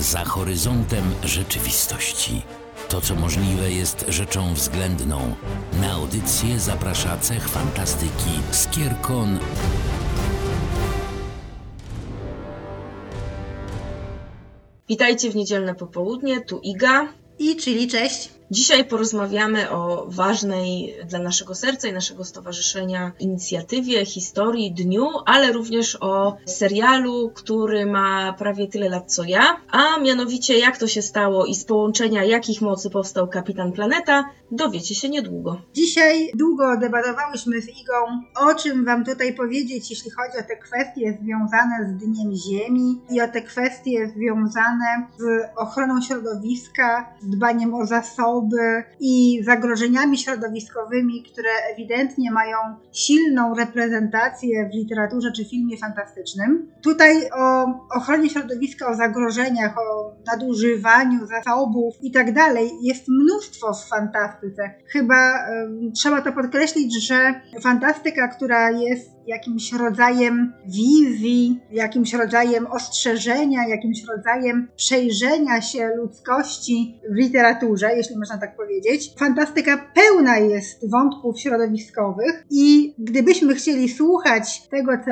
za horyzontem rzeczywistości. To, co możliwe, jest rzeczą względną. Na audycję zaprasza cech fantastyki Skierkon. Witajcie w niedzielne popołudnie, tu Iga. I czyli cześć. Dzisiaj porozmawiamy o ważnej dla naszego serca i naszego stowarzyszenia inicjatywie, historii, dniu, ale również o serialu, który ma prawie tyle lat co ja, a mianowicie jak to się stało i z połączenia jakich mocy powstał Kapitan Planeta, dowiecie się niedługo. Dzisiaj długo debatowałyśmy z Igą, o czym Wam tutaj powiedzieć, jeśli chodzi o te kwestie związane z Dniem Ziemi i o te kwestie związane z ochroną środowiska, z dbaniem o zasoby, i zagrożeniami środowiskowymi, które ewidentnie mają silną reprezentację w literaturze czy filmie fantastycznym. Tutaj o ochronie środowiska, o zagrożeniach, o nadużywaniu zasobów i tak dalej jest mnóstwo w fantastyce. Chyba um, trzeba to podkreślić, że fantastyka, która jest jakimś rodzajem wizji, jakimś rodzajem ostrzeżenia, jakimś rodzajem przejrzenia się ludzkości w literaturze, jeśli można tak powiedzieć. Fantastyka pełna jest wątków środowiskowych i gdybyśmy chcieli słuchać tego, co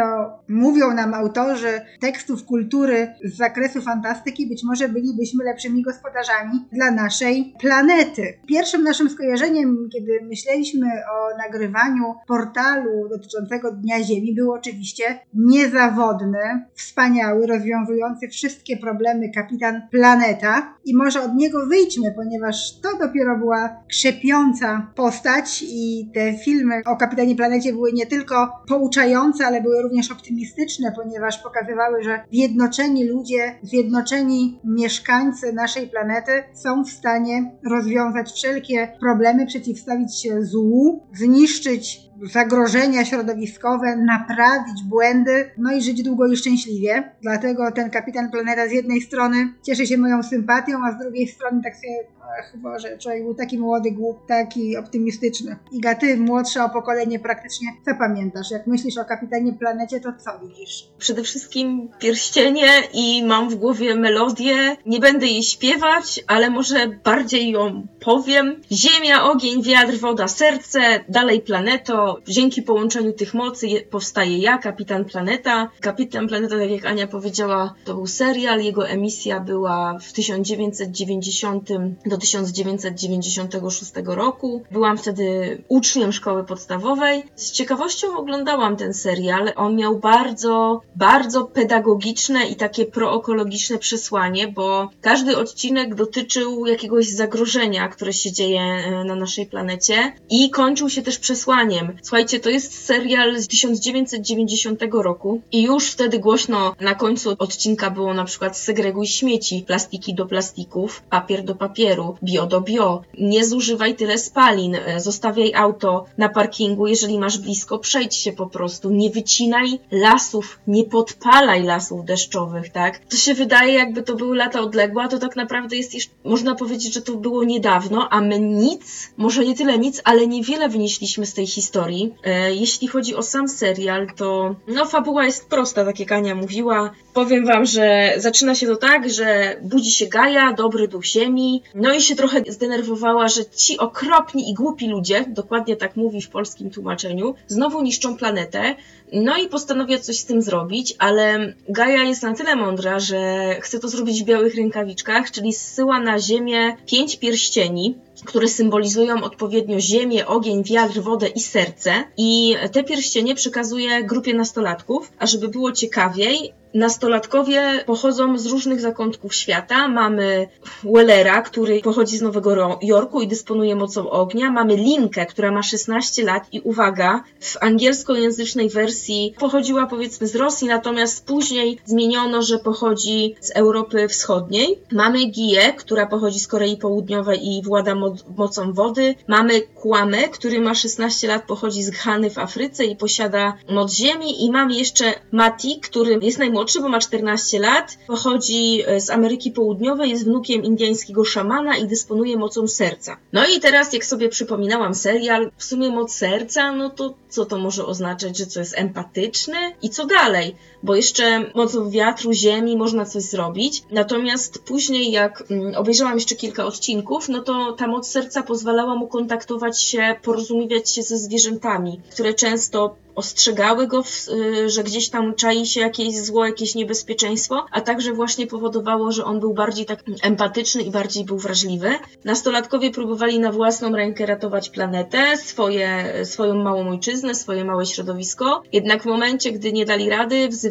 mówią nam autorzy tekstów kultury z zakresu fantastyki, być może bylibyśmy lepszymi gospodarzami dla naszej planety. Pierwszym naszym skojarzeniem, kiedy myśleliśmy o nagrywaniu portalu dotyczącego Dnia Ziemi, był oczywiście niezawodny, wspaniały, rozwiązujący wszystkie problemy kapitan Planeta. I może od niego wyjdźmy, ponieważ to dopiero była krzepiąca postać i te filmy o kapitanie Planecie były nie tylko pouczające, ale były również optymistyczne, ponieważ pokazywały, że zjednoczeni ludzie, zjednoczeni mieszkańcy naszej planety są w stanie rozwiązać wszelkie problemy, przeciwstawić się złu, zniszczyć zagrożenia środowiskowe, naprawić błędy, no i żyć długo i szczęśliwie. Dlatego ten kapitan planeta z jednej strony cieszy się moją sympatią, a z drugiej strony tak sobie Ach Boże, człowiek był taki młody, głup, taki optymistyczny. Iga, ty, młodsze o pokolenie praktycznie, co pamiętasz? Jak myślisz o Kapitanie Planecie, to co widzisz? Przede wszystkim pierścienie i mam w głowie melodię. Nie będę jej śpiewać, ale może bardziej ją powiem. Ziemia, ogień, wiatr, woda, serce, dalej planeto. Dzięki połączeniu tych mocy powstaje ja, Kapitan Planeta. Kapitan Planeta, tak jak Ania powiedziała, to był serial. Jego emisja była w 1990 do 1996 roku. Byłam wtedy uczniem szkoły podstawowej. Z ciekawością oglądałam ten serial. On miał bardzo, bardzo pedagogiczne i takie proekologiczne przesłanie, bo każdy odcinek dotyczył jakiegoś zagrożenia, które się dzieje e, na naszej planecie i kończył się też przesłaniem. Słuchajcie, to jest serial z 1990 roku i już wtedy głośno na końcu odcinka było na przykład segreguj śmieci, plastiki do plastików, papier do papieru, bio do bio, nie zużywaj tyle spalin, e, zostawiaj auto na parkingu, jeżeli masz blisko, przejdź się po prostu, nie wycinaj lasów, nie podpalaj lasów deszczowych, tak? To się wydaje, jakby to były lata odległe, a to tak naprawdę jest jeszcze, można powiedzieć, że to było niedawno, a my nic, może nie tyle nic, ale niewiele wynieśliśmy z tej historii. E, jeśli chodzi o sam serial, to no fabuła jest prosta, tak jak Ania mówiła. Powiem wam, że zaczyna się to tak, że budzi się Gaja, dobry duch ziemi, no i i się trochę zdenerwowała, że ci okropni i głupi ludzie, dokładnie tak mówi w polskim tłumaczeniu, znowu niszczą planetę. No i postanawia coś z tym zrobić, ale Gaia jest na tyle mądra, że chce to zrobić w białych rękawiczkach, czyli zsyła na Ziemię pięć pierścieni, które symbolizują odpowiednio ziemię, ogień, wiatr, wodę i serce. I te pierścienie przekazuje grupie nastolatków, a żeby było ciekawiej, Nastolatkowie pochodzą z różnych zakątków świata. Mamy Wellera, który pochodzi z Nowego Jorku i dysponuje mocą ognia. Mamy Linkę, która ma 16 lat i uwaga, w angielskojęzycznej wersji pochodziła powiedzmy z Rosji, natomiast później zmieniono, że pochodzi z Europy Wschodniej. Mamy Giję, która pochodzi z Korei Południowej i włada mocą wody. Mamy Kłamę, który ma 16 lat, pochodzi z Ghany w Afryce i posiada moc ziemi. I mamy jeszcze Mati, który jest najmłodszy młodszy, bo ma 14 lat, pochodzi e, z Ameryki Południowej, jest wnukiem indyjskiego szamana i dysponuje mocą serca. No i teraz, jak sobie przypominałam serial, w sumie moc serca, no to co to może oznaczać, że co jest empatyczny i co dalej? Bo jeszcze mocą wiatru, ziemi można coś zrobić. Natomiast później, jak mm, obejrzałam jeszcze kilka odcinków, no to ta moc serca pozwalała mu kontaktować się, porozumiewać się ze zwierzętami, które często ostrzegały go, y, że gdzieś tam czai się jakieś zło, jakieś niebezpieczeństwo, a także właśnie powodowało, że on był bardziej tak empatyczny i bardziej był wrażliwy. Nastolatkowie próbowali na własną rękę ratować planetę, swoje, swoją małą ojczyznę, swoje małe środowisko, jednak w momencie, gdy nie dali rady, wzywali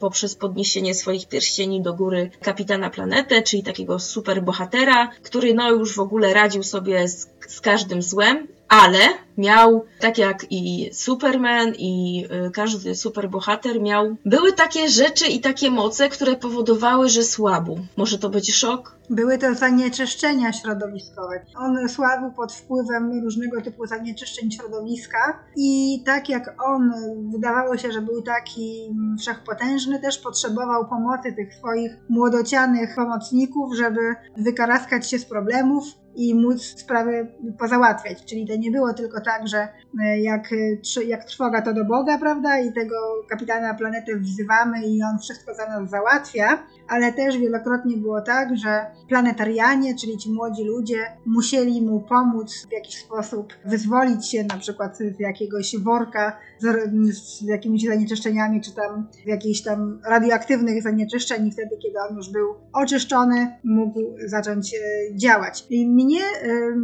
poprzez podniesienie swoich pierścieni do góry kapitana planetę, czyli takiego super bohatera, który no już w ogóle radził sobie z, z każdym złem ale miał, tak jak i Superman i y, każdy superbohater miał, były takie rzeczy i takie moce, które powodowały, że słabł. Może to być szok? Były to zanieczyszczenia środowiskowe. On słabł pod wpływem różnego typu zanieczyszczeń środowiska i tak jak on wydawało się, że był taki wszechpotężny, też potrzebował pomocy tych swoich młodocianych pomocników, żeby wykaraskać się z problemów i móc sprawy pozałatwiać. Czyli to nie było tylko tak, że e, jak, jak trwoga to do Boga, prawda, i tego kapitana planety wzywamy i on wszystko za nas załatwia, ale też wielokrotnie było tak, że planetarianie, czyli ci młodzi ludzie, musieli mu pomóc w jakiś sposób wyzwolić się na przykład z jakiegoś worka z, z jakimiś zanieczyszczeniami, czy tam jakichś tam radioaktywnych zanieczyszczeń i wtedy, kiedy on już był oczyszczony, mógł zacząć e, działać. I mnie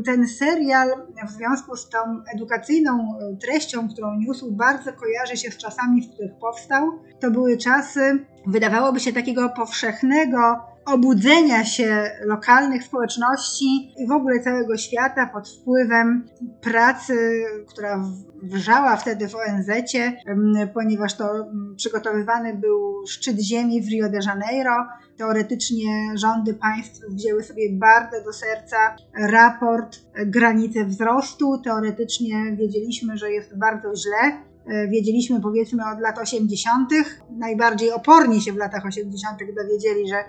ten serial w związku z tą edukacyjną treścią, którą niósł, bardzo kojarzy się z czasami, w których powstał. To były czasy, wydawałoby się, takiego powszechnego obudzenia się lokalnych społeczności i w ogóle całego świata pod wpływem pracy, która wrzała wtedy w ONZ, ponieważ to przygotowywany był szczyt ziemi w Rio de Janeiro. Teoretycznie rządy państw wzięły sobie bardzo do serca raport granicy wzrostu. Teoretycznie wiedzieliśmy, że jest bardzo źle E, wiedzieliśmy powiedzmy od lat 80., najbardziej oporni się w latach 80. dowiedzieli, że e,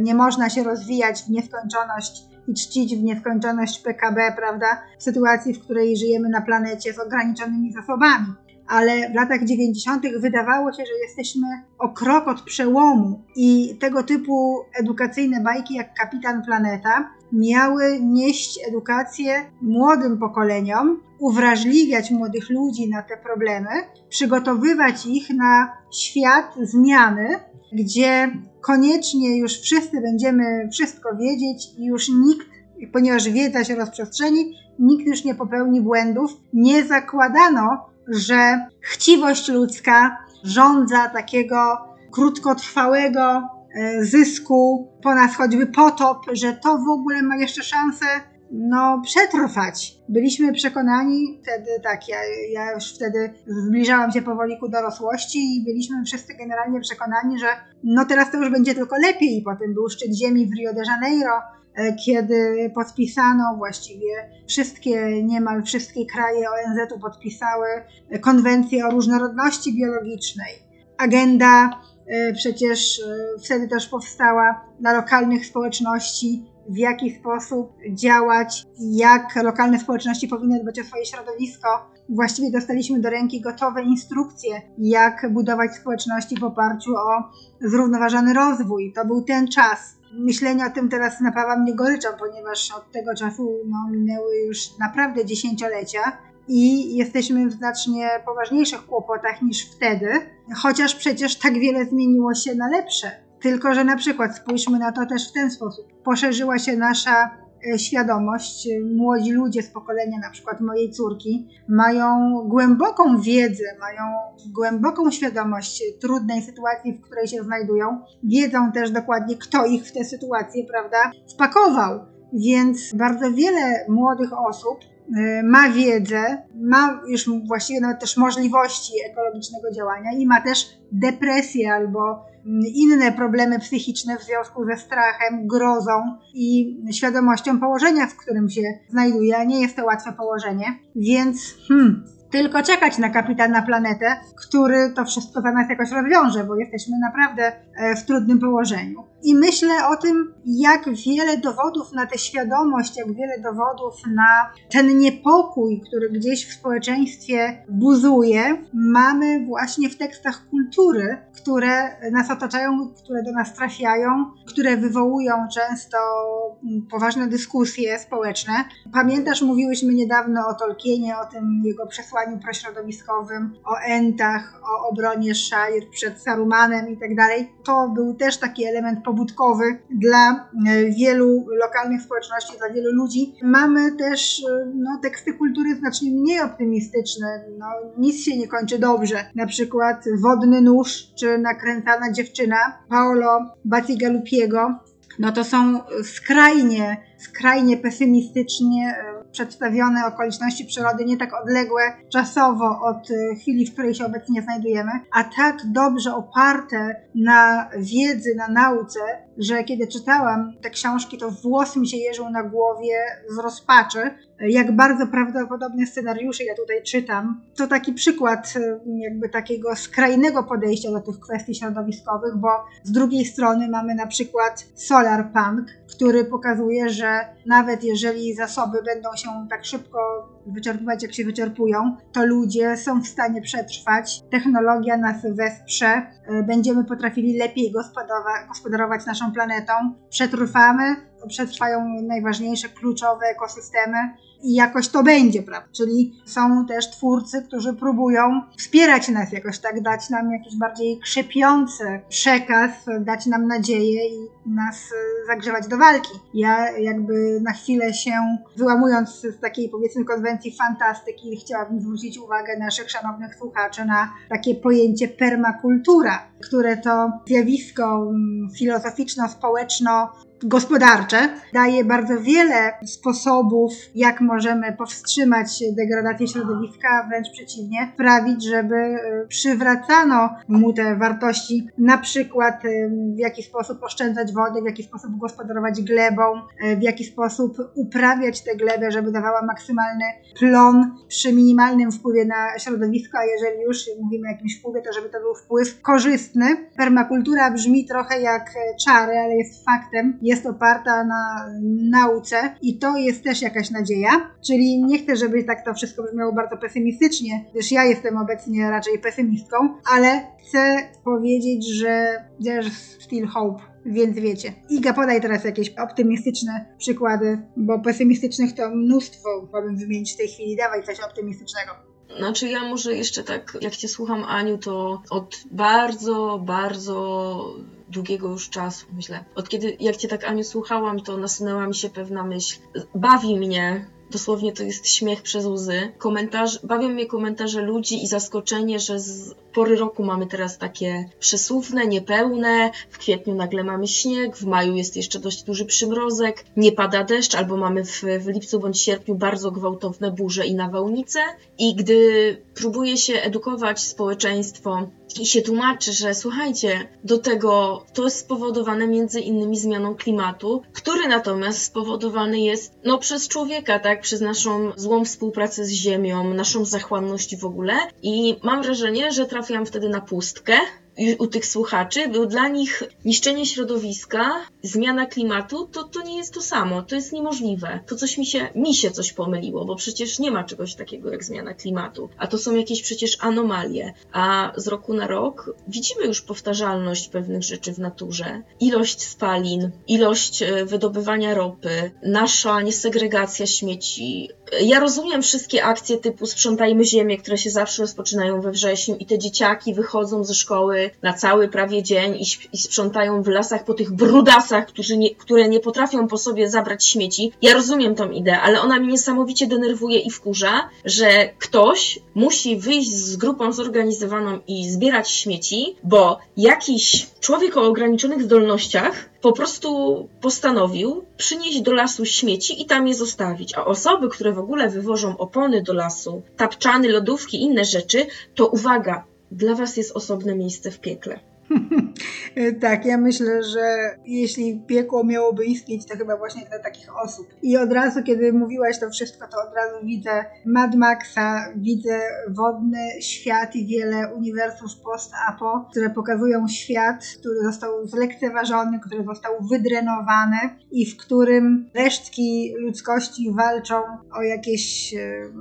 nie można się rozwijać w nieskończoność i czcić w nieskończoność PKB, prawda, w sytuacji, w której żyjemy na planecie z ograniczonymi zasobami. Ale w latach 90. wydawało się, że jesteśmy o krok od przełomu i tego typu edukacyjne bajki jak Kapitan Planeta miały nieść edukację młodym pokoleniom, uwrażliwiać młodych ludzi na te problemy, przygotowywać ich na świat zmiany, gdzie koniecznie już wszyscy będziemy wszystko wiedzieć i już nikt, ponieważ wiedza się rozprzestrzeni, nikt już nie popełni błędów. Nie zakładano, że chciwość ludzka rządza takiego krótkotrwałego e, zysku, po nas choćby potop, że to w ogóle ma jeszcze szansę no, przetrwać. Byliśmy przekonani wtedy, tak, ja, ja już wtedy zbliżałam się powoli ku dorosłości i byliśmy wszyscy generalnie przekonani, że no teraz to już będzie tylko lepiej. Potem był szczyt ziemi w Rio de Janeiro, e, kiedy podpisano właściwie wszystkie, niemal wszystkie kraje ONZ-u podpisały konwencję o różnorodności biologicznej. Agenda e, przecież e, wtedy też powstała dla lokalnych społeczności w jaki sposób działać, jak lokalne społeczności powinny dbać o swoje środowisko. Właściwie dostaliśmy do ręki gotowe instrukcje, jak budować społeczności w oparciu o zrównoważony rozwój. To był ten czas. Myślenie o tym teraz napawa mnie goryczą, ponieważ od tego czasu no, minęły już naprawdę dziesięciolecia i jesteśmy w znacznie poważniejszych kłopotach niż wtedy, chociaż przecież tak wiele zmieniło się na lepsze tylko, że na przykład spójrzmy na to też w ten sposób. Poszerzyła się nasza e, świadomość. Młodzi ludzie z pokolenia na przykład mojej córki mają głęboką wiedzę, mają głęboką świadomość trudnej sytuacji, w której się znajdują. Wiedzą też dokładnie, kto ich w tę sytuację, prawda, wpakował. Więc bardzo wiele młodych osób e, ma wiedzę, ma już właściwie nawet też możliwości ekologicznego działania i ma też depresję albo inne problemy psychiczne w związku ze strachem, grozą i świadomością położenia, w którym się znajduje, a nie jest to łatwe położenie. Więc hmm, tylko czekać na kapitana planetę, który to wszystko za nas jakoś rozwiąże, bo jesteśmy naprawdę e, w trudnym położeniu. I myślę o tym, jak wiele dowodów na tę świadomość, jak wiele dowodów na ten niepokój, który gdzieś w społeczeństwie buzuje, mamy właśnie w tekstach kultury, które nas otaczają, które do nas trafiają, które wywołują często mm, poważne dyskusje społeczne. Pamiętasz, mówiłyśmy niedawno o Tolkienie, o tym jego przesłaniu prośrodowiskowym, o Entach, o obronie Shire przed Sarumanem i tak. To był też taki element pobudkowy dla e, wielu lokalnych społeczności, dla wielu ludzi. Mamy też e, no, teksty kultury znacznie mniej optymistyczne. No, nic się nie kończy dobrze. Na przykład Wodny Nóż czy Nakręcana Dziewczyna Paolo Battigalupiego. No to są skrajnie, skrajnie pesymistycznie e, przedstawione okoliczności przyrody nie tak odległe czasowo od e, chwili, w której się obecnie znajdujemy, a tak dobrze oparte na wiedzy, na nauce, że kiedy czytałam te książki, to włos mi się jeżył na głowie z rozpaczy, jak bardzo prawdopodobne scenariusze ja tutaj czytam. To taki przykład e, jakby takiego skrajnego podejścia do tych kwestii środowiskowych, bo z drugiej strony mamy na przykład Solar Punk, który pokazuje, że nawet jeżeli zasoby będą się tak szybko wyczerpywać, jak się wyczerpują, to ludzie są w stanie przetrwać. Technologia nas wesprze, e, będziemy potrafili lepiej gospodarować naszą planetą. Przetrwamy, przetrwają najważniejsze, kluczowe ekosystemy i jakoś to będzie, prawda? Czyli są też twórcy, którzy próbują wspierać nas jakoś tak, dać nam jakiś bardziej krzepiący przekaz, dać nam nadzieję i nas e, zagrzewać do walki. Ja jakby na chwilę się wyłamując z takiej powiedzmy konwencji fantastyki, chciałabym zwrócić uwagę naszych szanownych słuchaczy na takie pojęcie permakultura, które to zjawisko mm, filozoficzno-społeczno gospodarcze. Daje bardzo wiele sposobów, jak możemy powstrzymać degradację środowiska, wręcz przeciwnie, sprawić, żeby e, przywracano mu te wartości, na przykład e, w jaki sposób oszczędzać wodę, w jaki sposób gospodarować glebą, e, w jaki sposób uprawiać tę glebę, żeby dawała maksymalny plon przy minimalnym wpływie na środowisko, a jeżeli już mówimy o jakimś wpływie, to żeby to był wpływ korzystny. Permakultura brzmi trochę jak czary, ale jest faktem. Jest jest oparta na nauce i to jest też jakaś nadzieja. Czyli nie chcę, żeby tak to wszystko brzmiało bardzo pesymistycznie, gdyż ja jestem obecnie raczej pesymistką, ale chcę powiedzieć, że there's still hope. Więc wiecie. Iga, podaj teraz jakieś optymistyczne przykłady, bo pesymistycznych to mnóstwo mogłabym wymienić w tej chwili. Dawaj coś optymistycznego. Znaczy ja może jeszcze tak, jak Cię słucham Aniu, to od bardzo, bardzo długiego już czasu, myślę. Od kiedy, jak Cię tak Aniu słuchałam, to nasunęła mi się pewna myśl. Bawi mnie dosłownie to jest śmiech przez łzy. Komentarz, bawią mnie komentarze ludzi i zaskoczenie, że z pory roku mamy teraz takie przesuwne, niepełne, w kwietniu nagle mamy śnieg, w maju jest jeszcze dość duży przymrozek, nie pada deszcz, albo mamy w, w lipcu bądź sierpniu bardzo gwałtowne burze i nawałnice. I gdy próbuje się edukować społeczeństwo i się tłumaczy, że słuchajcie, do tego to jest spowodowane między innymi zmianą klimatu, który natomiast spowodowany jest no przez człowieka, tak, przez naszą złą współpracę z ziemią, naszą zachłanność w ogóle. I mam wrażenie, że trafiam wtedy na pustkę, u tych słuchaczy, był dla nich niszczenie środowiska, zmiana klimatu, to, to nie jest to samo, to jest niemożliwe. To coś mi się, mi się coś pomyliło, bo przecież nie ma czegoś takiego jak zmiana klimatu, a to są jakieś przecież anomalie. A z roku na rok widzimy już powtarzalność pewnych rzeczy w naturze. Ilość spalin, ilość e, wydobywania ropy, nasza niesegregacja śmieci. Ja rozumiem wszystkie akcje typu sprzątajmy ziemię, które się zawsze rozpoczynają we wrześniu i te dzieciaki wychodzą ze szkoły na cały prawie dzień i, i sprzątają w lasach po tych brudasach, którzy nie, które nie potrafią po sobie zabrać śmieci. Ja rozumiem tą ideę, ale ona mnie niesamowicie denerwuje i wkurza, że ktoś musi wyjść z grupą zorganizowaną i zbierać śmieci, bo jakiś człowiek o ograniczonych zdolnościach po prostu postanowił przynieść do lasu śmieci i tam je zostawić. A osoby, które w ogóle wywożą opony do lasu, tapczany, lodówki, inne rzeczy, to uwaga, dla was jest osobne miejsce w piekle. tak, ja myślę, że jeśli piekło miałoby istnieć, to chyba właśnie dla takich osób. I od razu, kiedy mówiłaś to wszystko, to od razu widzę Mad Maxa, widzę wodny świat i wiele uniwersów post-apo, które pokazują świat, który został zlekceważony, który został wydrenowany i w którym resztki ludzkości walczą o jakieś e,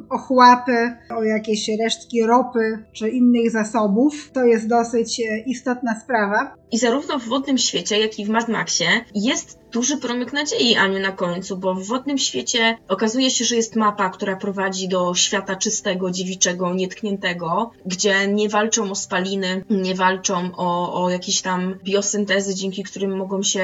ochłapy, o jakieś resztki ropy czy innych zasobów. To jest dosyć e, istotna sprawa. I zarówno w wodnym świecie, jak i w Mad Maxie jest duży promyk nadziei, Aniu, na końcu, bo w wodnym świecie okazuje się, że jest mapa, która prowadzi do świata czystego, dziewiczego, nietkniętego, gdzie nie walczą o spaliny, nie walczą o, o jakieś tam biosyntezy, dzięki którym mogą się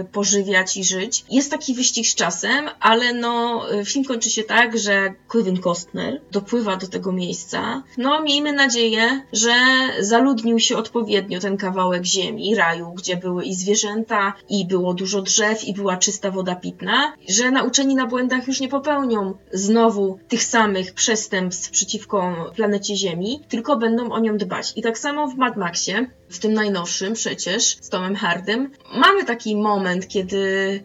y, pożywiać i żyć. Jest taki wyścig z czasem, ale no, y, film kończy się tak, że Kevin Costner dopływa do tego miejsca. No, miejmy nadzieję, że zaludnił się odpowiednio ten kawałek ziemi, raju, gdzie były i zwierzęta, i było dużo drzew, drzew i była czysta woda pitna, że nauczeni na błędach już nie popełnią znowu tych samych przestępstw przeciwko planecie Ziemi, tylko będą o nią dbać. I tak samo w Mad Maxie, w tym najnowszym przecież, z Tomem Hardym, mamy taki moment, kiedy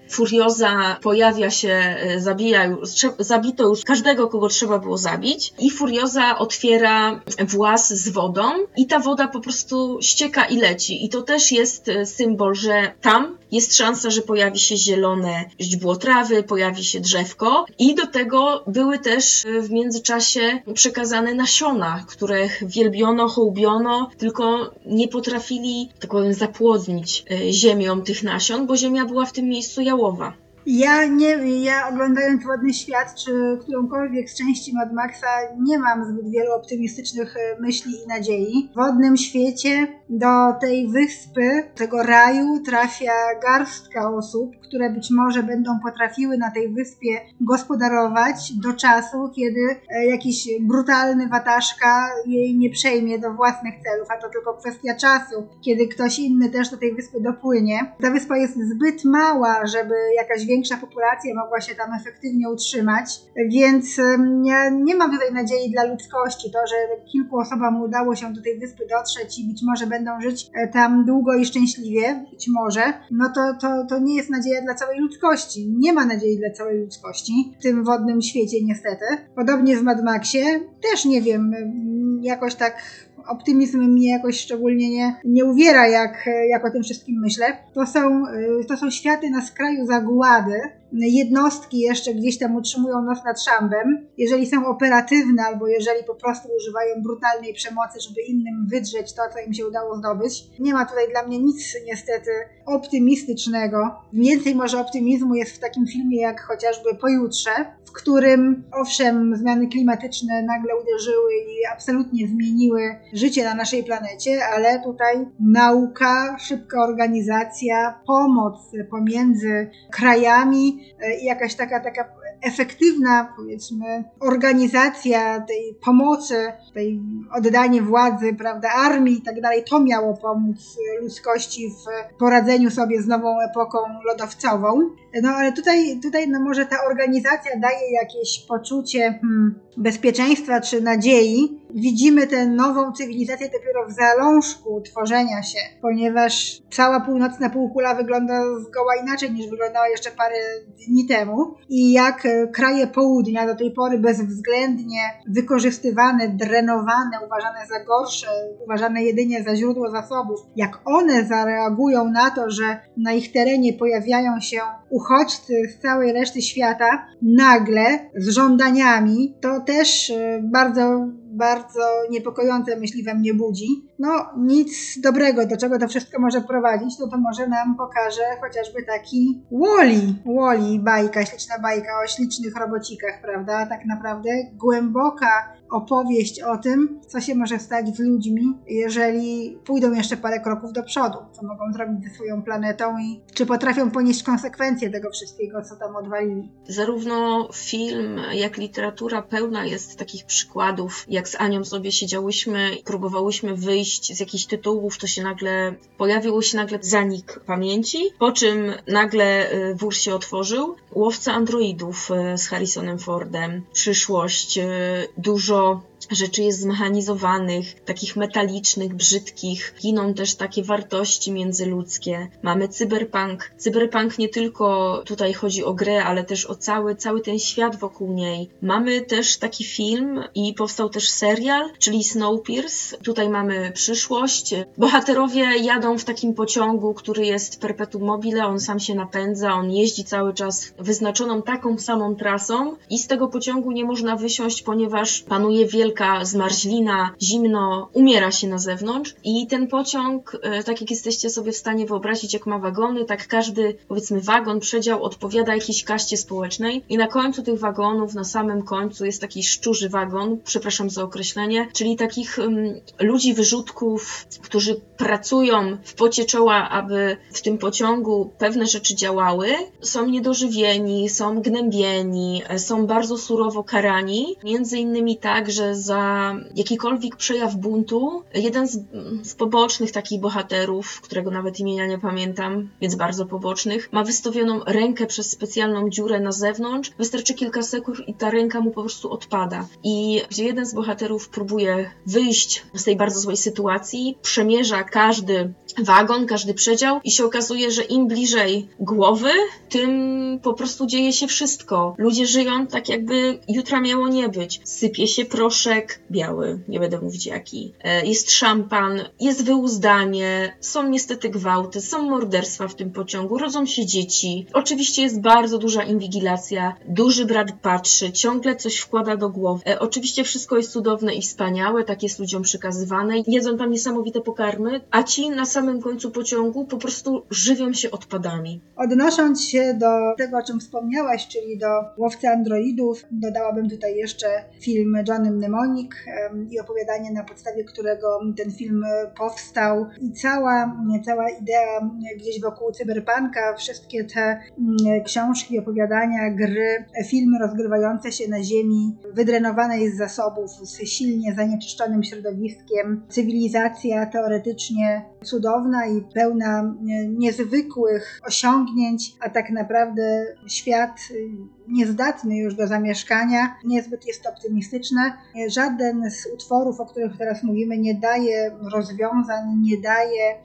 Furioza pojawia się, e, zabija zabito już każdego, kogo trzeba było zabić i Furioza otwiera włas z wodą i ta woda po prostu ścieka i leci. I to też jest e, symbol, że tam jest szansa, że pojawi się zielone źdźbło trawy, pojawi się drzewko i do tego były też e, w międzyczasie przekazane nasiona, których wielbiono, hołbiono, tylko nie potrafili, tak powiem, zapłodnić e, ziemią tych nasion, bo ziemia była w tym miejscu jałowa. Ja nie, ja oglądając Ładny Świat, czy którąkolwiek z części Mad Maxa, nie mam zbyt wielu optymistycznych e, myśli i nadziei. W wodnym świecie do tej wyspy, tego raju trafia garstka osób, które być może będą potrafiły na tej wyspie gospodarować do czasu, kiedy e, jakiś brutalny wataszka jej nie przejmie do własnych celów, a to tylko kwestia czasu, kiedy ktoś inny też do tej wyspy dopłynie. Ta wyspa jest zbyt mała, żeby jakaś większa populacja mogła się tam efektywnie utrzymać, więc ja nie mam tutaj nadziei dla ludzkości. To, że kilku osobom udało się do tej wyspy dotrzeć i być może będą żyć e, tam długo i szczęśliwie, być może, no to, to, to nie jest nadzieja dla całej ludzkości. Nie ma nadziei dla całej ludzkości w tym wodnym świecie niestety. Podobnie w Mad Maxie też nie wiem, jakoś tak optymizm mnie jakoś szczególnie nie, nie uwiera, jak, jak o tym wszystkim myślę. To są, to są światy na skraju zagłady, jednostki jeszcze gdzieś tam utrzymują nos nad szambem, jeżeli są operatywne albo jeżeli po prostu używają brutalnej przemocy, żeby innym wydrzeć to, co im się udało zdobyć. Nie ma tutaj dla mnie nic niestety optymistycznego. Więcej może optymizmu jest w takim filmie jak chociażby Pojutrze, w którym owszem zmiany klimatyczne nagle uderzyły i absolutnie zmieniły życie na naszej planecie, ale tutaj nauka, szybka organizacja, pomoc pomiędzy krajami, i jakaś taka, taka efektywna, powiedzmy, organizacja tej pomocy, tej oddanie władzy, prawda, armii i tak dalej, to miało pomóc ludzkości w poradzeniu sobie z nową epoką lodowcową. No ale tutaj, tutaj no może ta organizacja daje jakieś poczucie hmm, bezpieczeństwa czy nadziei. Widzimy tę nową cywilizację dopiero w zalążku tworzenia się, ponieważ cała północna półkula wygląda zgoła inaczej niż wyglądała jeszcze parę dni temu i jak kraje południa do tej pory bezwzględnie wykorzystywane, drenowane, uważane za gorsze, uważane jedynie za źródło zasobów, jak one zareagują na to, że na ich terenie pojawiają się uchodźcy z całej reszty świata, nagle z żądaniami, to też e, bardzo bardzo niepokojące myśli we mnie budzi. No, nic dobrego, do czego to wszystko może prowadzić, to to może nam pokaże chociażby taki Wally. Wally, bajka, śliczna bajka o ślicznych robocikach, prawda? Tak naprawdę głęboka opowieść o tym, co się może stać z ludźmi, jeżeli pójdą jeszcze parę kroków do przodu, co mogą zrobić ze swoją planetą i czy potrafią ponieść konsekwencje tego wszystkiego, co tam odwalili. Zarówno film, jak literatura pełna jest takich przykładów, jak z Anią sobie siedziałyśmy i próbowałyśmy wyjść z jakichś tytułów, to się nagle pojawił się nagle zanik pamięci, po czym nagle y, wór się otworzył. Łowca androidów y, z Harrisonem Fordem, przyszłość, y, dużo rzeczy jest zmechanizowanych, takich metalicznych, brzydkich. Giną też takie wartości międzyludzkie. Mamy cyberpunk. Cyberpunk nie tylko tutaj chodzi o grę, ale też o cały, cały ten świat wokół niej. Mamy też taki film i powstał też serial, czyli Snowpiercer. Tutaj mamy przyszłość. Bohaterowie jadą w takim pociągu, który jest perpetuum mobile, on sam się napędza, on jeździ cały czas wyznaczoną taką samą trasą i z tego pociągu nie można wysiąść, ponieważ panuje wielka zmarzlina, zimno, umiera się na zewnątrz i ten pociąg, e, tak jak jesteście sobie w stanie wyobrazić, jak ma wagony, tak każdy, powiedzmy, wagon, przedział odpowiada jakiejś kaście społecznej i na końcu tych wagonów, na samym końcu jest taki szczurzy wagon, przepraszam za określenie, czyli takich um, ludzi wyrzutków, którzy pracują w pocie czoła, aby w tym pociągu pewne rzeczy działały, są niedożywieni, są gnębieni, są bardzo surowo karani, między innymi tak, że za jakikolwiek przejaw buntu, jeden z, z pobocznych takich bohaterów, którego nawet imienia nie pamiętam, więc bardzo pobocznych, ma wystawioną rękę przez specjalną dziurę na zewnątrz, wystarczy kilka sekund i ta ręka mu po prostu odpada. I gdzie jeden z bohaterów próbuje wyjść z tej bardzo złej sytuacji, przemierza każdy wagon, każdy przedział i się okazuje, że im bliżej głowy, tym po prostu dzieje się wszystko. Ludzie żyją tak jakby jutra miało nie być. Sypie się proszek biały, nie będę mówić jaki. E, jest szampan, jest wyuzdanie, są niestety gwałty, są morderstwa w tym pociągu, rodzą się dzieci. Oczywiście jest bardzo duża inwigilacja, duży brat patrzy, ciągle coś wkłada do głowy. E, oczywiście wszystko jest cudowne i wspaniałe, tak jest ludziom przekazywane. Jedzą tam niesamowite pokarmy, a ci na samym końcu pociągu po prostu żywią się odpadami. Odnosząc się do tego, o czym wspomniałaś, czyli do łowcy androidów, dodałabym tutaj jeszcze film Johnny Mnemonik i opowiadanie, na podstawie którego ten film powstał. I cała, cała idea gdzieś wokół cyberpunka, wszystkie te mm, książki, opowiadania, gry, filmy rozgrywające się na Ziemi, wydrenowanej z zasobów, z silnie zanieczyszczonym środowiskiem, cywilizacja teoretycznie cudowna i pełna niezwykłych osiągnięć, a tak naprawdę świat niezdatny już do zamieszkania, niezbyt jest optymistyczne. Żaden z utworów, o których teraz mówimy, nie daje rozwiązań, nie daje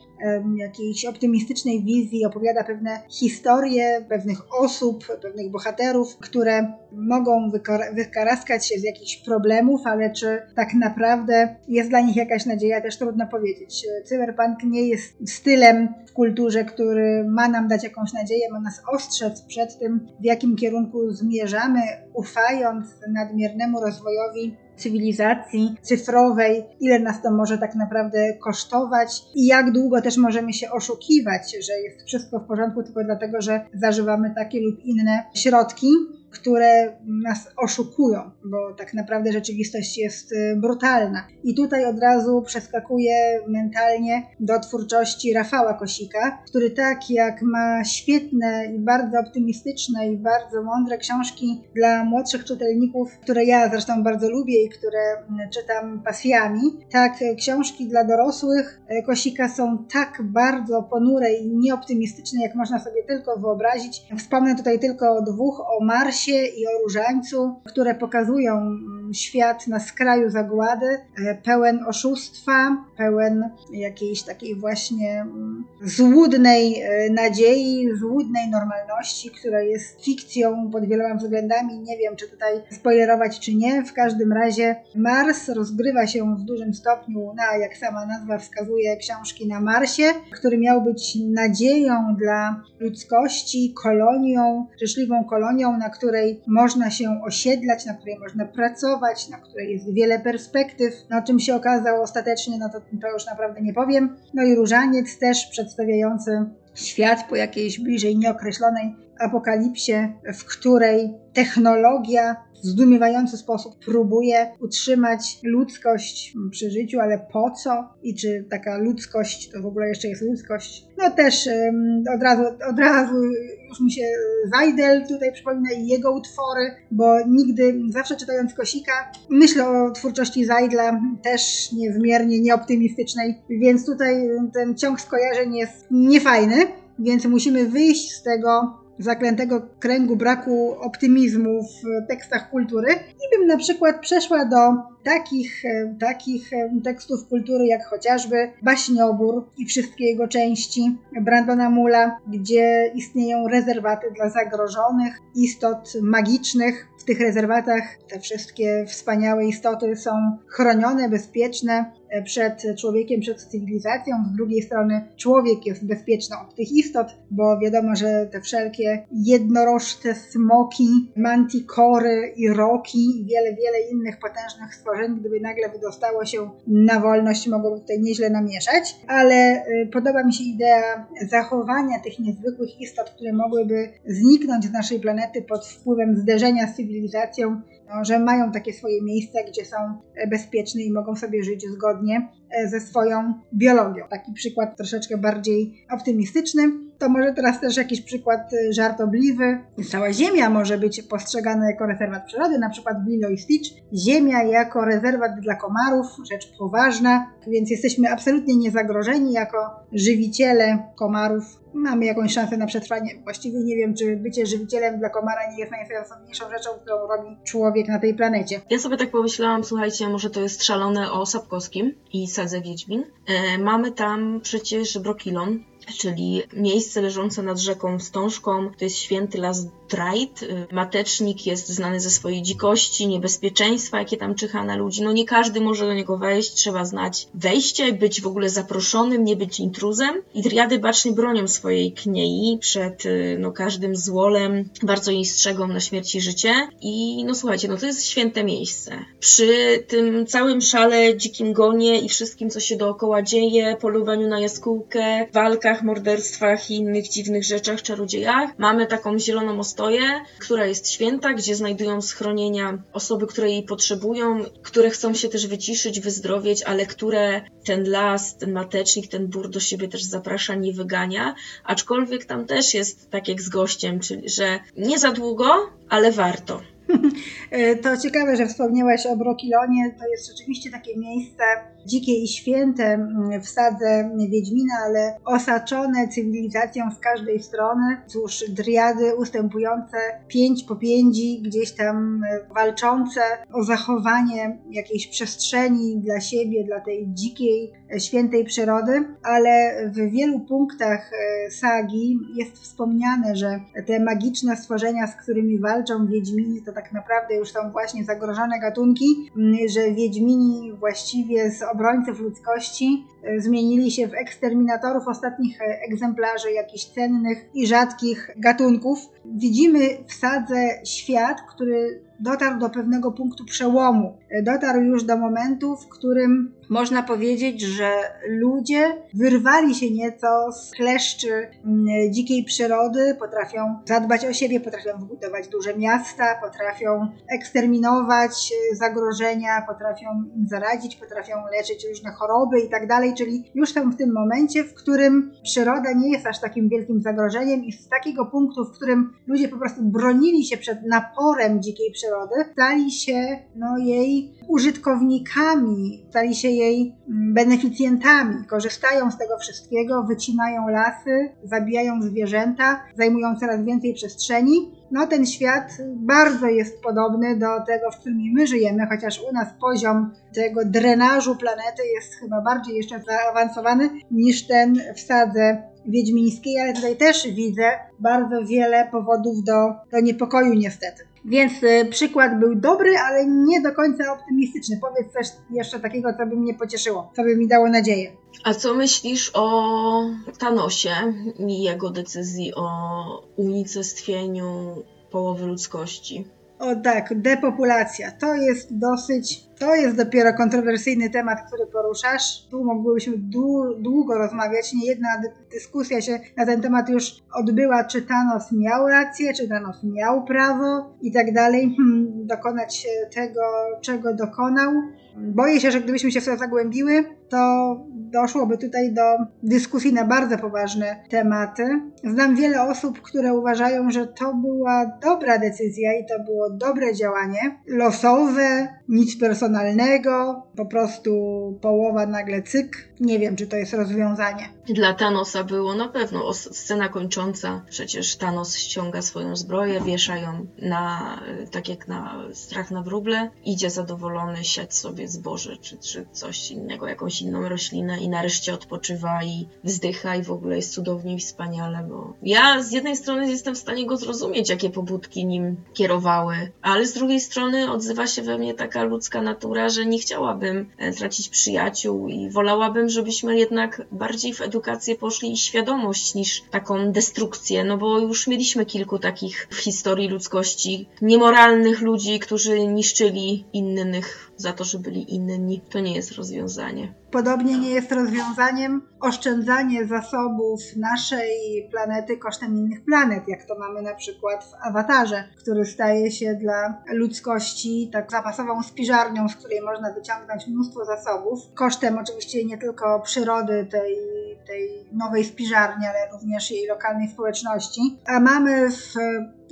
jakiejś optymistycznej wizji, opowiada pewne historie pewnych osób, pewnych bohaterów, które mogą wykaraskać się z jakichś problemów, ale czy tak naprawdę jest dla nich jakaś nadzieja, też trudno powiedzieć. Cyberpunk nie jest stylem w kulturze, który ma nam dać jakąś nadzieję, ma nas ostrzec przed tym, w jakim kierunku zmierzamy, ufając nadmiernemu rozwojowi cywilizacji cyfrowej, ile nas to może tak naprawdę kosztować i jak długo też możemy się oszukiwać, że jest wszystko w porządku tylko dlatego, że zażywamy takie lub inne środki które nas oszukują, bo tak naprawdę rzeczywistość jest y, brutalna. I tutaj od razu przeskakuję mentalnie do twórczości Rafała Kosika, który tak jak ma świetne i bardzo optymistyczne i bardzo mądre książki dla młodszych czytelników, które ja zresztą bardzo lubię i które mm, czytam pasjami, tak książki dla dorosłych y, Kosika są tak bardzo ponure i nieoptymistyczne, jak można sobie tylko wyobrazić. Wspomnę tutaj tylko o dwóch, o Marsie i o Różańcu, które pokazują mm, świat na skraju zagłady, e, pełen oszustwa, pełen jakiejś takiej właśnie mm, złudnej e, nadziei, złudnej normalności, która jest fikcją pod wieloma względami. Nie wiem, czy tutaj spoilerować, czy nie. W każdym razie Mars rozgrywa się w dużym stopniu na, jak sama nazwa wskazuje, książki na Marsie, który miał być nadzieją dla ludzkości, kolonią, życzliwą kolonią, na której można się osiedlać, na której można pracować, na której jest wiele perspektyw. No, czym się okazało ostatecznie, no to, to już naprawdę nie powiem. No i Różaniec też przedstawiający świat po jakiejś bliżej nieokreślonej apokalipsie, w której technologia w zdumiewający sposób próbuje utrzymać ludzkość przy życiu, ale po co? I czy taka ludzkość to w ogóle jeszcze jest ludzkość? No też um, od, razu, od razu już mi się Weidel tutaj przypomina i jego utwory, bo nigdy, zawsze czytając Kosika, myślę o twórczości Zajdla też niezmiernie nieoptymistycznej, więc tutaj ten ciąg skojarzeń jest niefajny, więc musimy wyjść z tego zaklętego kręgu braku optymizmu w tekstach kultury. I bym na przykład przeszła do takich, e, takich e, tekstów kultury jak chociażby Baśniobór i wszystkie jego części Brandona Mula, gdzie istnieją rezerwaty dla zagrożonych istot magicznych, w tych rezerwatach te wszystkie wspaniałe istoty są chronione, bezpieczne przed człowiekiem, przed cywilizacją. Z drugiej strony człowiek jest bezpieczny od tych istot, bo wiadomo, że te wszelkie jednorożce, smoki, mantikory i roki i wiele, wiele innych potężnych stworzeń, gdyby nagle wydostało się na wolność, mogłoby tutaj nieźle namieszać. Ale e, podoba mi się idea zachowania tych niezwykłych istot, które mogłyby zniknąć z naszej planety pod wpływem zderzenia z cywilizacją, no, że mają takie swoje miejsca, gdzie są bezpieczne i mogą sobie żyć zgodnie. e, ze swoją biologią. Taki przykład troszeczkę bardziej optymistyczny. To może teraz też jakiś przykład e, żartobliwy. Cała Ziemia może być postrzegana jako rezerwat przyrody, na przykład w Lilo i Stitch. Ziemia jako rezerwat dla komarów, rzecz poważna, więc jesteśmy absolutnie niezagrożeni jako żywiciele komarów mamy jakąś szansę na przetrwanie. Właściwie nie wiem, czy bycie żywicielem dla komara nie jest najsensowniejszą rzeczą, którą robi człowiek na tej planecie. Ja sobie tak pomyślałam, słuchajcie, może to jest szalone o Sapkowskim i Wiedźmin. E, mamy tam przecież Brokilon, czyli miejsce leżące nad rzeką Wstążką. To jest święty las Trajt. Y, matecznik jest znany ze swojej dzikości, niebezpieczeństwa, jakie tam czyha na ludzi. No nie każdy może do niego wejść, trzeba znać wejście, być w ogóle zaproszonym, nie być intruzem. I triady bacznie bronią swojej kniei przed y, no, każdym złolem, bardzo jej strzegą na śmierć i życie. I no słuchajcie, no to jest święte miejsce. Przy tym całym szale, dzikim gonie i wszystkim, co się dookoła dzieje, polowaniu na jaskółkę, walkach, morderstwach i innych dziwnych rzeczach, czarodziejach, mamy taką zieloną ostoję która jest święta, gdzie znajdują schronienia osoby, które jej potrzebują, które chcą się też wyciszyć, wyzdrowieć, ale które ten las, ten matecznik, ten bór do siebie też zaprasza, nie wygania, aczkolwiek tam też jest tak jak z gościem, czyli że nie za długo, ale warto. To ciekawe, że wspomniałaś o Brokilonie. To jest rzeczywiście takie miejsce dzikie i święte w sadze Wiedźmina, ale osaczone cywilizacją z każdej strony. Cóż, driady ustępujące pięć popiędzi, gdzieś tam e, walczące o zachowanie jakiejś przestrzeni dla siebie, dla tej dzikiej, e, świętej przyrody, ale w wielu punktach e, sagi jest wspomniane, że te magiczne stworzenia, z którymi walczą Wiedźmini, to tak naprawdę już są właśnie zagrożone gatunki, że Wiedźmini właściwie z obrońców ludzkości e, zmienili się w eksterminatorów ostatnich e, egzemplarzy jakichś cennych i rzadkich gatunków. Widzimy w sadze świat, który dotarł do pewnego punktu przełomu. Dotarł już do momentu, w którym można powiedzieć, że ludzie wyrwali się nieco z kleszczy mm, dzikiej przyrody, potrafią zadbać o siebie, potrafią wybudować duże miasta, potrafią eksterminować e, zagrożenia, potrafią im zaradzić, potrafią leczyć różne choroby i tak dalej, czyli już są w tym momencie, w którym przyroda nie jest aż takim wielkim zagrożeniem i z takiego punktu, w którym ludzie po prostu bronili się przed naporem dzikiej przyrody, stali się no, jej użytkownikami, stali się jej mm, beneficjentami, korzystają z tego wszystkiego, wycinają lasy, zabijają zwierzęta, zajmują coraz więcej przestrzeni. No, ten świat bardzo jest podobny do tego, w którym my żyjemy, chociaż u nas poziom tego drenażu planety jest chyba bardziej jeszcze zaawansowany niż ten w sadze wiedźmińskiej, ale tutaj też widzę bardzo wiele powodów do, do niepokoju niestety. Więc y, przykład był dobry, ale nie do końca optymistyczny. Powiedz coś jeszcze takiego, co by mnie pocieszyło, co by mi dało nadzieję. A co myślisz o Thanosie i jego decyzji o unicestwieniu połowy ludzkości? O tak, depopulacja. To jest dosyć, to jest dopiero kontrowersyjny temat, który poruszasz. Tu mogłybyśmy długo rozmawiać. Nie jedna dyskusja się na ten temat już odbyła, czy Thanos miał rację, czy Thanos miał prawo i tak dalej, hmm, dokonać tego, czego dokonał. Boję się, że gdybyśmy się w to zagłębiły, to doszłoby tutaj do dyskusji na bardzo poważne tematy. Znam wiele osób, które uważają, że to była dobra decyzja i to było dobre działanie, losowe, nic personalnego, po prostu połowa nagle cyk nie wiem, czy to jest rozwiązanie. Dla Thanosa było na pewno scena kończąca. Przecież Thanos ściąga swoją zbroję, wiesza ją na, tak jak na strach na wróble, idzie zadowolony siać sobie zboże czy, czy coś innego, jakąś inną roślinę i nareszcie odpoczywa i wzdycha i w ogóle jest cudownie i wspaniale, bo ja z jednej strony jestem w stanie go zrozumieć, jakie pobudki nim kierowały, ale z drugiej strony odzywa się we mnie taka ludzka natura, że nie chciałabym e, tracić przyjaciół i wolałabym, żebyśmy jednak bardziej w edukację poszli i świadomość niż taką destrukcję, no bo już mieliśmy kilku takich w historii ludzkości niemoralnych ludzi, którzy niszczyli innych za to, że byli inni. To nie jest rozwiązanie. Podobnie nie jest rozwiązaniem oszczędzanie zasobów naszej planety kosztem innych planet, jak to mamy na przykład w awatarze, który staje się dla ludzkości tak zapasową spiżarnią, z której można wyciągnąć mnóstwo zasobów, kosztem oczywiście nie tylko przyrody tej, tej nowej spiżarni, ale również jej lokalnej społeczności. A mamy w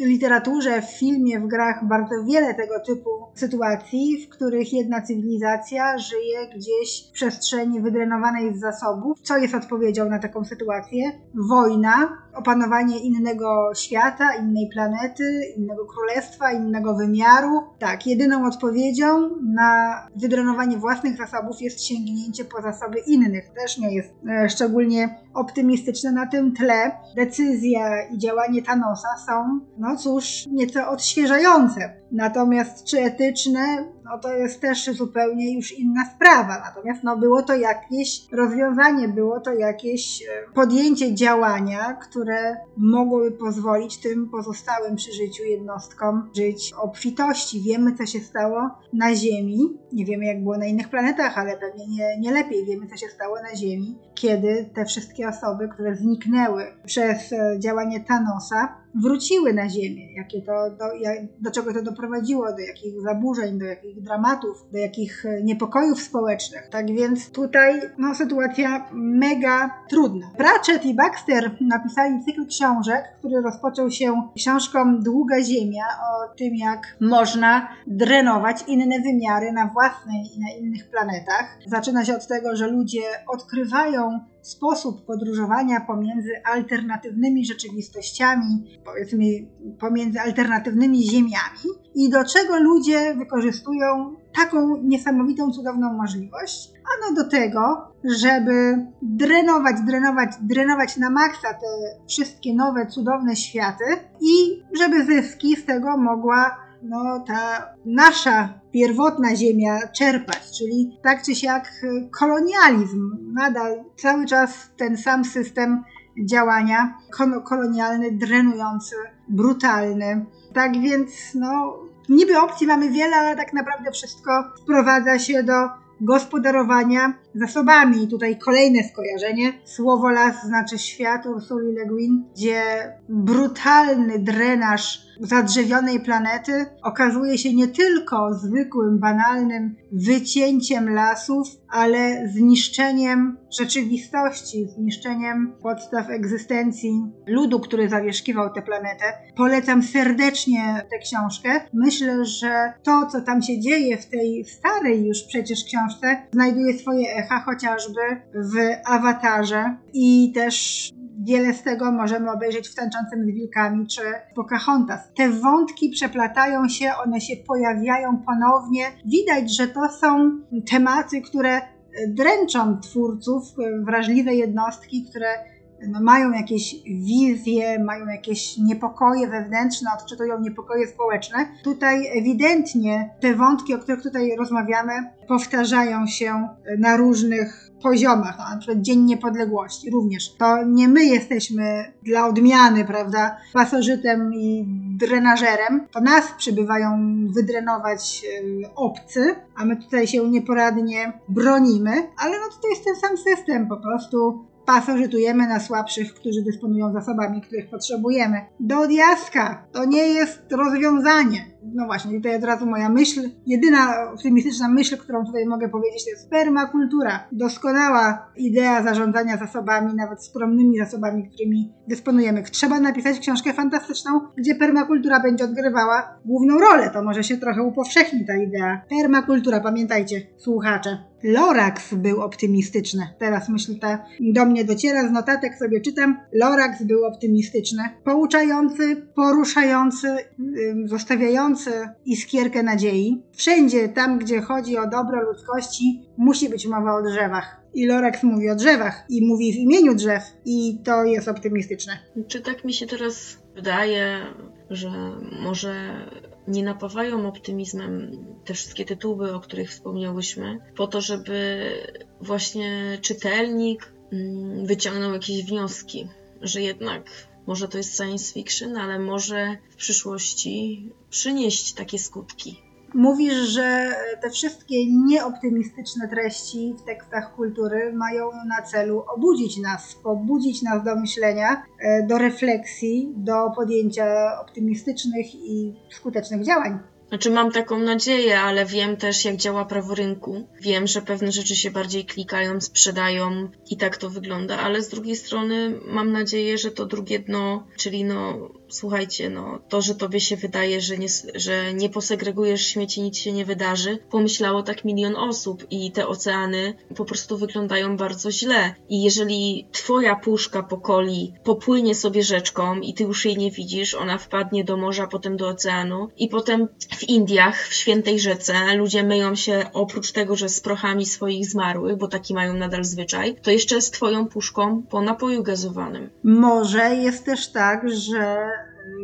literaturze, w filmie, w grach bardzo wiele tego typu sytuacji, w których jedna cywilizacja żyje gdzieś w przestrzeni wydrenowanej z zasobów. Co jest odpowiedzią na taką sytuację? Wojna, opanowanie innego świata, innej planety, innego królestwa, innego wymiaru. Tak, jedyną odpowiedzią na wydrenowanie własnych zasobów jest sięgnięcie po zasoby innych. Też nie jest e, szczególnie optymistyczne na tym tle. Decyzja i działanie Thanosa są, no cóż, nieco odświeżające. Natomiast czy etyczne, no to jest też zupełnie już inna sprawa. Natomiast no było to jakieś rozwiązanie, było to jakieś e, podjęcie działania, które mogłoby pozwolić tym pozostałym przy życiu jednostkom żyć obfitości. Wiemy, co się stało na Ziemi. Nie wiemy, jak było na innych planetach, ale pewnie nie, nie lepiej wiemy, co się stało na Ziemi, kiedy te wszystkie osoby, które zniknęły przez e, działanie Thanosa, wróciły na Ziemię, jakie to, do, do czego to doprowadziło, do jakich zaburzeń, do jakich dramatów, do jakich e, niepokojów społecznych. Tak więc tutaj no, sytuacja mega trudna. Pratchett i Baxter napisali cykl książek, który rozpoczął się książką Długa Ziemia o tym, jak można drenować inne wymiary na własnej i na innych planetach. Zaczyna się od tego, że ludzie odkrywają sposób podróżowania pomiędzy alternatywnymi rzeczywistościami, powiedzmy pomiędzy alternatywnymi ziemiami i do czego ludzie wykorzystują taką niesamowitą, cudowną możliwość. Ano do tego, żeby drenować, drenować, drenować na maksa te wszystkie nowe, cudowne światy i żeby zyski z tego mogła no, ta nasza pierwotna ziemia czerpać, czyli tak czy siak kolonializm. Nadal cały czas ten sam system działania kolonialny, drenujący, brutalny. Tak więc, no, niby opcji mamy wiele, ale tak naprawdę wszystko sprowadza się do gospodarowania zasobami. I tutaj kolejne skojarzenie. Słowo las znaczy świat Ursuli Le Guin, gdzie brutalny drenaż zadrzewionej planety okazuje się nie tylko zwykłym, banalnym wycięciem lasów, ale zniszczeniem rzeczywistości, zniszczeniem podstaw egzystencji ludu, który zawieszkiwał tę planetę. Polecam serdecznie tę książkę. Myślę, że to, co tam się dzieje w tej starej już przecież książce, znajduje swoje echa chociażby w awatarze i też Wiele z tego możemy obejrzeć w Tańczącym z Wilkami czy Pocahontas. Te wątki przeplatają się, one się pojawiają ponownie. Widać, że to są tematy, które dręczą twórców, wrażliwe jednostki, które no, mają jakieś wizje, mają jakieś niepokoje wewnętrzne, odczytują niepokoje społeczne. Tutaj ewidentnie te wątki, o których tutaj rozmawiamy, powtarzają się na różnych poziomach, na przykład Dzień Niepodległości również. To nie my jesteśmy dla odmiany, prawda, pasożytem i drenażerem, to nas przybywają wydrenować obcy, a my tutaj się nieporadnie bronimy, ale no to jest ten sam system, po prostu pasożytujemy na słabszych, którzy dysponują zasobami, których potrzebujemy. Do diaska to nie jest rozwiązanie. No właśnie, tutaj od razu moja myśl, jedyna optymistyczna myśl, którą tutaj mogę powiedzieć, to jest permakultura. Doskonała idea zarządzania zasobami, nawet skromnymi zasobami, którymi dysponujemy. Trzeba napisać książkę fantastyczną, gdzie permakultura będzie odgrywała główną rolę. To może się trochę upowszechni ta idea. Permakultura, pamiętajcie, słuchacze. Lorax był optymistyczny. Teraz myśl ta do mnie dociera, z notatek sobie czytam. Lorax był optymistyczny, pouczający, poruszający, ym, zostawiający iskierkę nadziei. Wszędzie tam, gdzie chodzi o dobro ludzkości, musi być mowa o drzewach. I Lorax mówi o drzewach i mówi w imieniu drzew i to jest optymistyczne. Czy tak mi się teraz wydaje, że może nie napawają optymizmem te wszystkie tytuły, o których wspomniałyśmy, po to, żeby właśnie czytelnik mm, wyciągnął jakieś wnioski, że jednak może to jest science fiction, ale może w przyszłości przynieść takie skutki. Mówisz, że te wszystkie nieoptymistyczne treści w tekstach kultury mają na celu obudzić nas, pobudzić nas do myślenia, e, do refleksji, do podjęcia optymistycznych i skutecznych działań. Znaczy mam taką nadzieję, ale wiem też jak działa prawo rynku. Wiem, że pewne rzeczy się bardziej klikają, sprzedają i tak to wygląda, ale z drugiej strony mam nadzieję, że to drugie dno, czyli no słuchajcie, no to, że tobie się wydaje, że nie, że nie posegregujesz śmieci, nic się nie wydarzy, pomyślało tak milion osób i te oceany po prostu wyglądają bardzo źle. I jeżeli twoja puszka po coli popłynie sobie rzeczką i ty już jej nie widzisz, ona wpadnie do morza, potem do oceanu i potem w Indiach, w świętej rzece, ludzie myją się oprócz tego, że z prochami swoich zmarłych, bo taki mają nadal zwyczaj, to jeszcze z twoją puszką po napoju gazowanym. Może jest też tak, że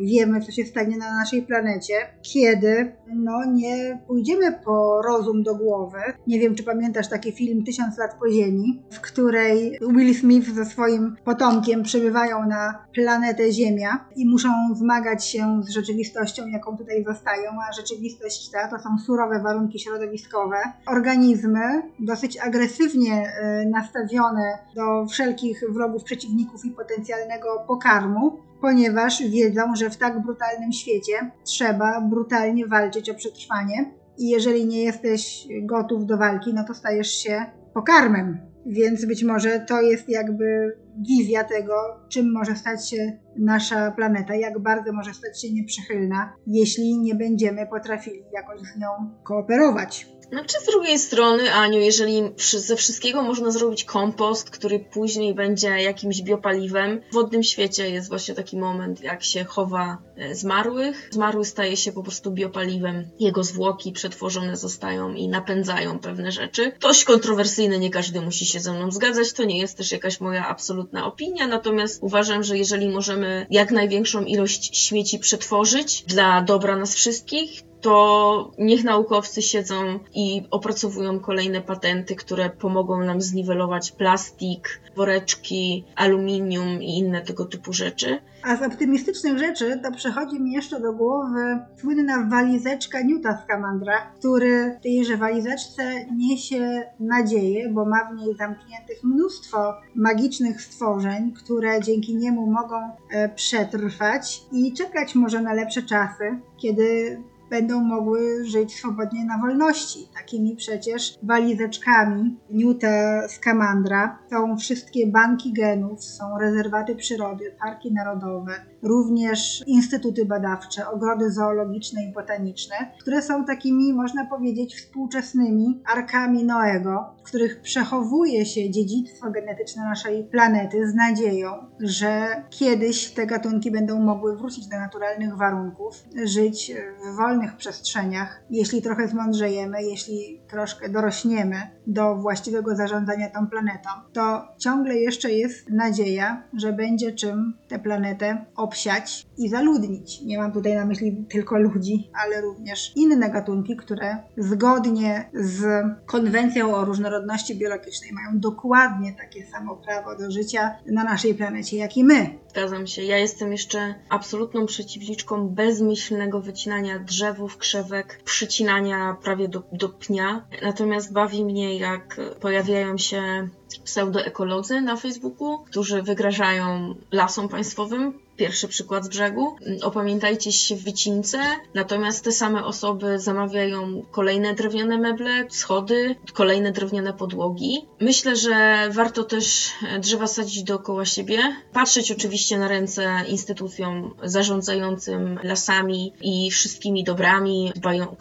wiemy, co się stanie na naszej planecie, kiedy no, nie pójdziemy po rozum do głowy. Nie wiem, czy pamiętasz taki film Tysiąc lat po Ziemi, w której Will Smith ze swoim potomkiem przybywają na planetę Ziemia i muszą zmagać się z rzeczywistością, jaką tutaj zostają, a rzeczywistość ta to są surowe warunki środowiskowe. Organizmy dosyć agresywnie y, nastawione do wszelkich wrogów, przeciwników i potencjalnego pokarmu ponieważ wiedzą, że w tak brutalnym świecie trzeba brutalnie walczyć o przetrwanie i jeżeli nie jesteś gotów do walki, no to stajesz się pokarmem. Więc być może to jest jakby wizja tego, czym może stać się nasza planeta, jak bardzo może stać się nieprzychylna, jeśli nie będziemy potrafili jakoś z nią kooperować. Znaczy z drugiej strony, Aniu, jeżeli ze wszystkiego można zrobić kompost, który później będzie jakimś biopaliwem, w wodnym świecie jest właśnie taki moment, jak się chowa e, zmarłych. Zmarły staje się po prostu biopaliwem. Jego zwłoki przetworzone zostają i napędzają pewne rzeczy. Dość kontrowersyjne, nie każdy musi się ze mną zgadzać, to nie jest też jakaś moja absolutna opinia, natomiast uważam, że jeżeli możemy jak największą ilość śmieci przetworzyć dla dobra nas wszystkich, to niech naukowcy siedzą i opracowują kolejne patenty, które pomogą nam zniwelować plastik, woreczki, aluminium i inne tego typu rzeczy. A z optymistycznych rzeczy to przychodzi mi jeszcze do głowy słynna walizeczka Newta Scamandra, który w tejże walizeczce niesie nadzieję, bo ma w niej zamkniętych mnóstwo magicznych stworzeń, które dzięki niemu mogą e, przetrwać i czekać może na lepsze czasy, kiedy będą mogły żyć swobodnie na wolności. Takimi przecież walizeczkami Newta Scamandra są wszystkie banki genów, są rezerwaty przyrody, parki narodowe, również instytuty badawcze, ogrody zoologiczne i botaniczne, które są takimi, można powiedzieć, współczesnymi arkami Noego, w których przechowuje się dziedzictwo genetyczne naszej planety z nadzieją, że kiedyś te gatunki będą mogły wrócić do naturalnych warunków, żyć w wolnych przestrzeniach, jeśli trochę zmądrzejemy, jeśli troszkę dorośniemy do właściwego zarządzania tą planetą, to ciągle jeszcze jest nadzieja, że będzie czym tę planetę obsiać i zaludnić. Nie mam tutaj na myśli tylko ludzi, ale również inne gatunki, które zgodnie z konwencją o różnorodności biologicznej mają dokładnie takie samo prawo do życia na naszej planecie, jak i my. Zgadzam się. Ja jestem jeszcze absolutną przeciwniczką bezmyślnego wycinania drzewów, krzewek, przycinania prawie do, do pnia. Natomiast bawi mnie, jak pojawiają się pseudoekolodzy na Facebooku, którzy wygrażają lasom państwowym, Pierwszy przykład z brzegu. Opamiętajcie się w wycince, natomiast te same osoby zamawiają kolejne drewniane meble, schody, kolejne drewniane podłogi. Myślę, że warto też drzewa sadzić dookoła siebie, patrzeć oczywiście na ręce instytucjom zarządzającym lasami i wszystkimi dobrami,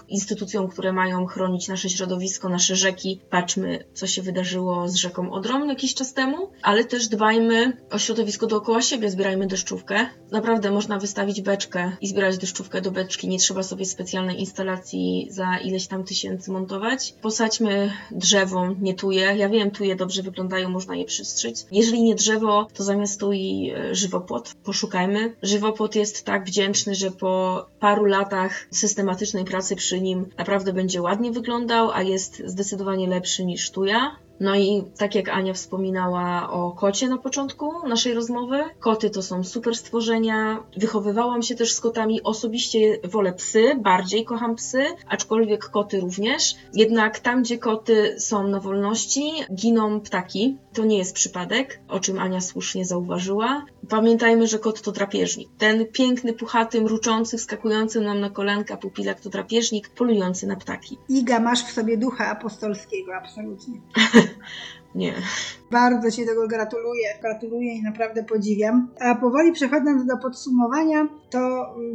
instytucjom, które mają chronić nasze środowisko, nasze rzeki. Patrzmy, co się wydarzyło z rzeką Odrą jakiś czas temu, ale też dbajmy o środowisko dookoła siebie, zbierajmy deszczówkę Naprawdę można wystawić beczkę i zbierać deszczówkę do beczki. Nie trzeba sobie specjalnej instalacji za ileś tam tysięcy montować. Posadźmy drzewo, nie tuje. Ja wiem, tuje dobrze wyglądają, można je przystrzyć. Jeżeli nie drzewo, to zamiast tui e, żywopłot. Poszukajmy. Żywopłot jest tak wdzięczny, że po paru latach systematycznej pracy przy nim naprawdę będzie ładnie wyglądał, a jest zdecydowanie lepszy niż tuja. No i tak jak Ania wspominała o kocie na początku naszej rozmowy, koty to są super stworzenia. Wychowywałam się też z kotami. Osobiście wolę psy, bardziej kocham psy, aczkolwiek koty również. Jednak tam, gdzie koty są na wolności, giną ptaki. To nie jest przypadek, o czym Ania słusznie zauważyła. Pamiętajmy, że kot to drapieżnik. Ten piękny, puchaty, mruczący, wskakujący nam na kolanka pupilak to drapieżnik, polujący na ptaki. Iga, masz w sobie ducha apostolskiego, absolutnie. Nie. Bardzo Ci tego gratuluję. Gratuluję i naprawdę podziwiam. A powoli przechodząc do podsumowania, to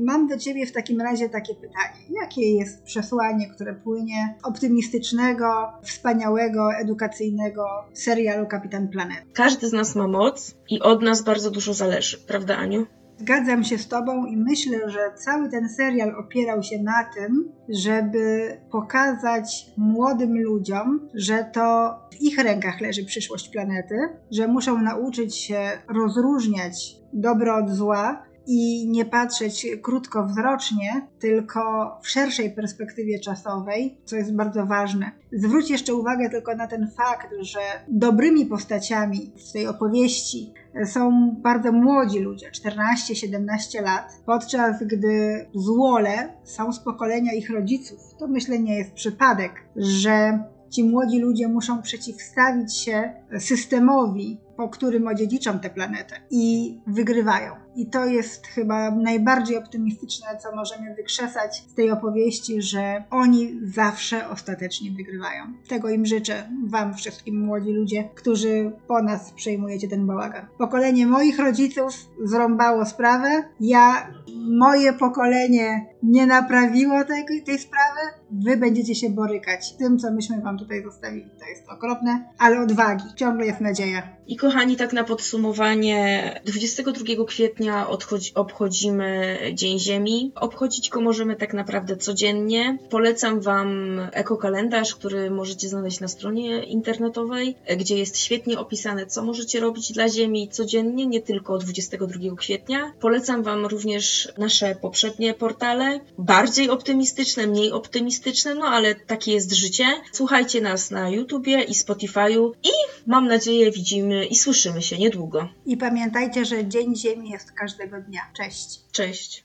mam do Ciebie w takim razie takie pytanie. Jakie jest przesłanie, które płynie optymistycznego, wspaniałego, edukacyjnego serialu Kapitan Planet? Każdy z nas ma moc i od nas bardzo dużo zależy, prawda Aniu? Zgadzam się z Tobą i myślę, że cały ten serial opierał się na tym, żeby pokazać młodym ludziom, że to w ich rękach leży przyszłość planety, że muszą nauczyć się rozróżniać dobro od zła, i nie patrzeć krótkowzrocznie, tylko w szerszej perspektywie czasowej, co jest bardzo ważne. Zwróć jeszcze uwagę tylko na ten fakt, że dobrymi postaciami w tej opowieści są bardzo młodzi ludzie, 14-17 lat, podczas gdy złole są z pokolenia ich rodziców. To myślę nie jest przypadek, że ci młodzi ludzie muszą przeciwstawić się systemowi, po którym odziedziczą tę planetę i wygrywają. I to jest chyba najbardziej optymistyczne, co możemy wykrzesać z tej opowieści, że oni zawsze ostatecznie wygrywają. Tego im życzę, Wam wszystkim młodzi ludzie, którzy po nas przejmujecie ten bałagan. Pokolenie moich rodziców zrąbało sprawę. Ja, moje pokolenie nie naprawiło tej, tej sprawy. Wy będziecie się borykać tym, co myśmy Wam tutaj zostawili. To jest okropne, ale odwagi. Ciągle jest nadzieja. I kochani, tak na podsumowanie, 22 kwietnia odchodzi, obchodzimy Dzień Ziemi. Obchodzić go możemy tak naprawdę codziennie. Polecam Wam ekokalendarz, który możecie znaleźć na stronie internetowej, gdzie jest świetnie opisane, co możecie robić dla Ziemi codziennie, nie tylko 22 kwietnia. Polecam Wam również nasze poprzednie portale, bardziej optymistyczne, mniej optymistyczne, no ale takie jest życie. Słuchajcie nas na YouTubie i Spotify'u i mam nadzieję widzimy i słyszymy się niedługo. I pamiętajcie, że Dzień Ziemi jest każdego dnia. Cześć. Cześć.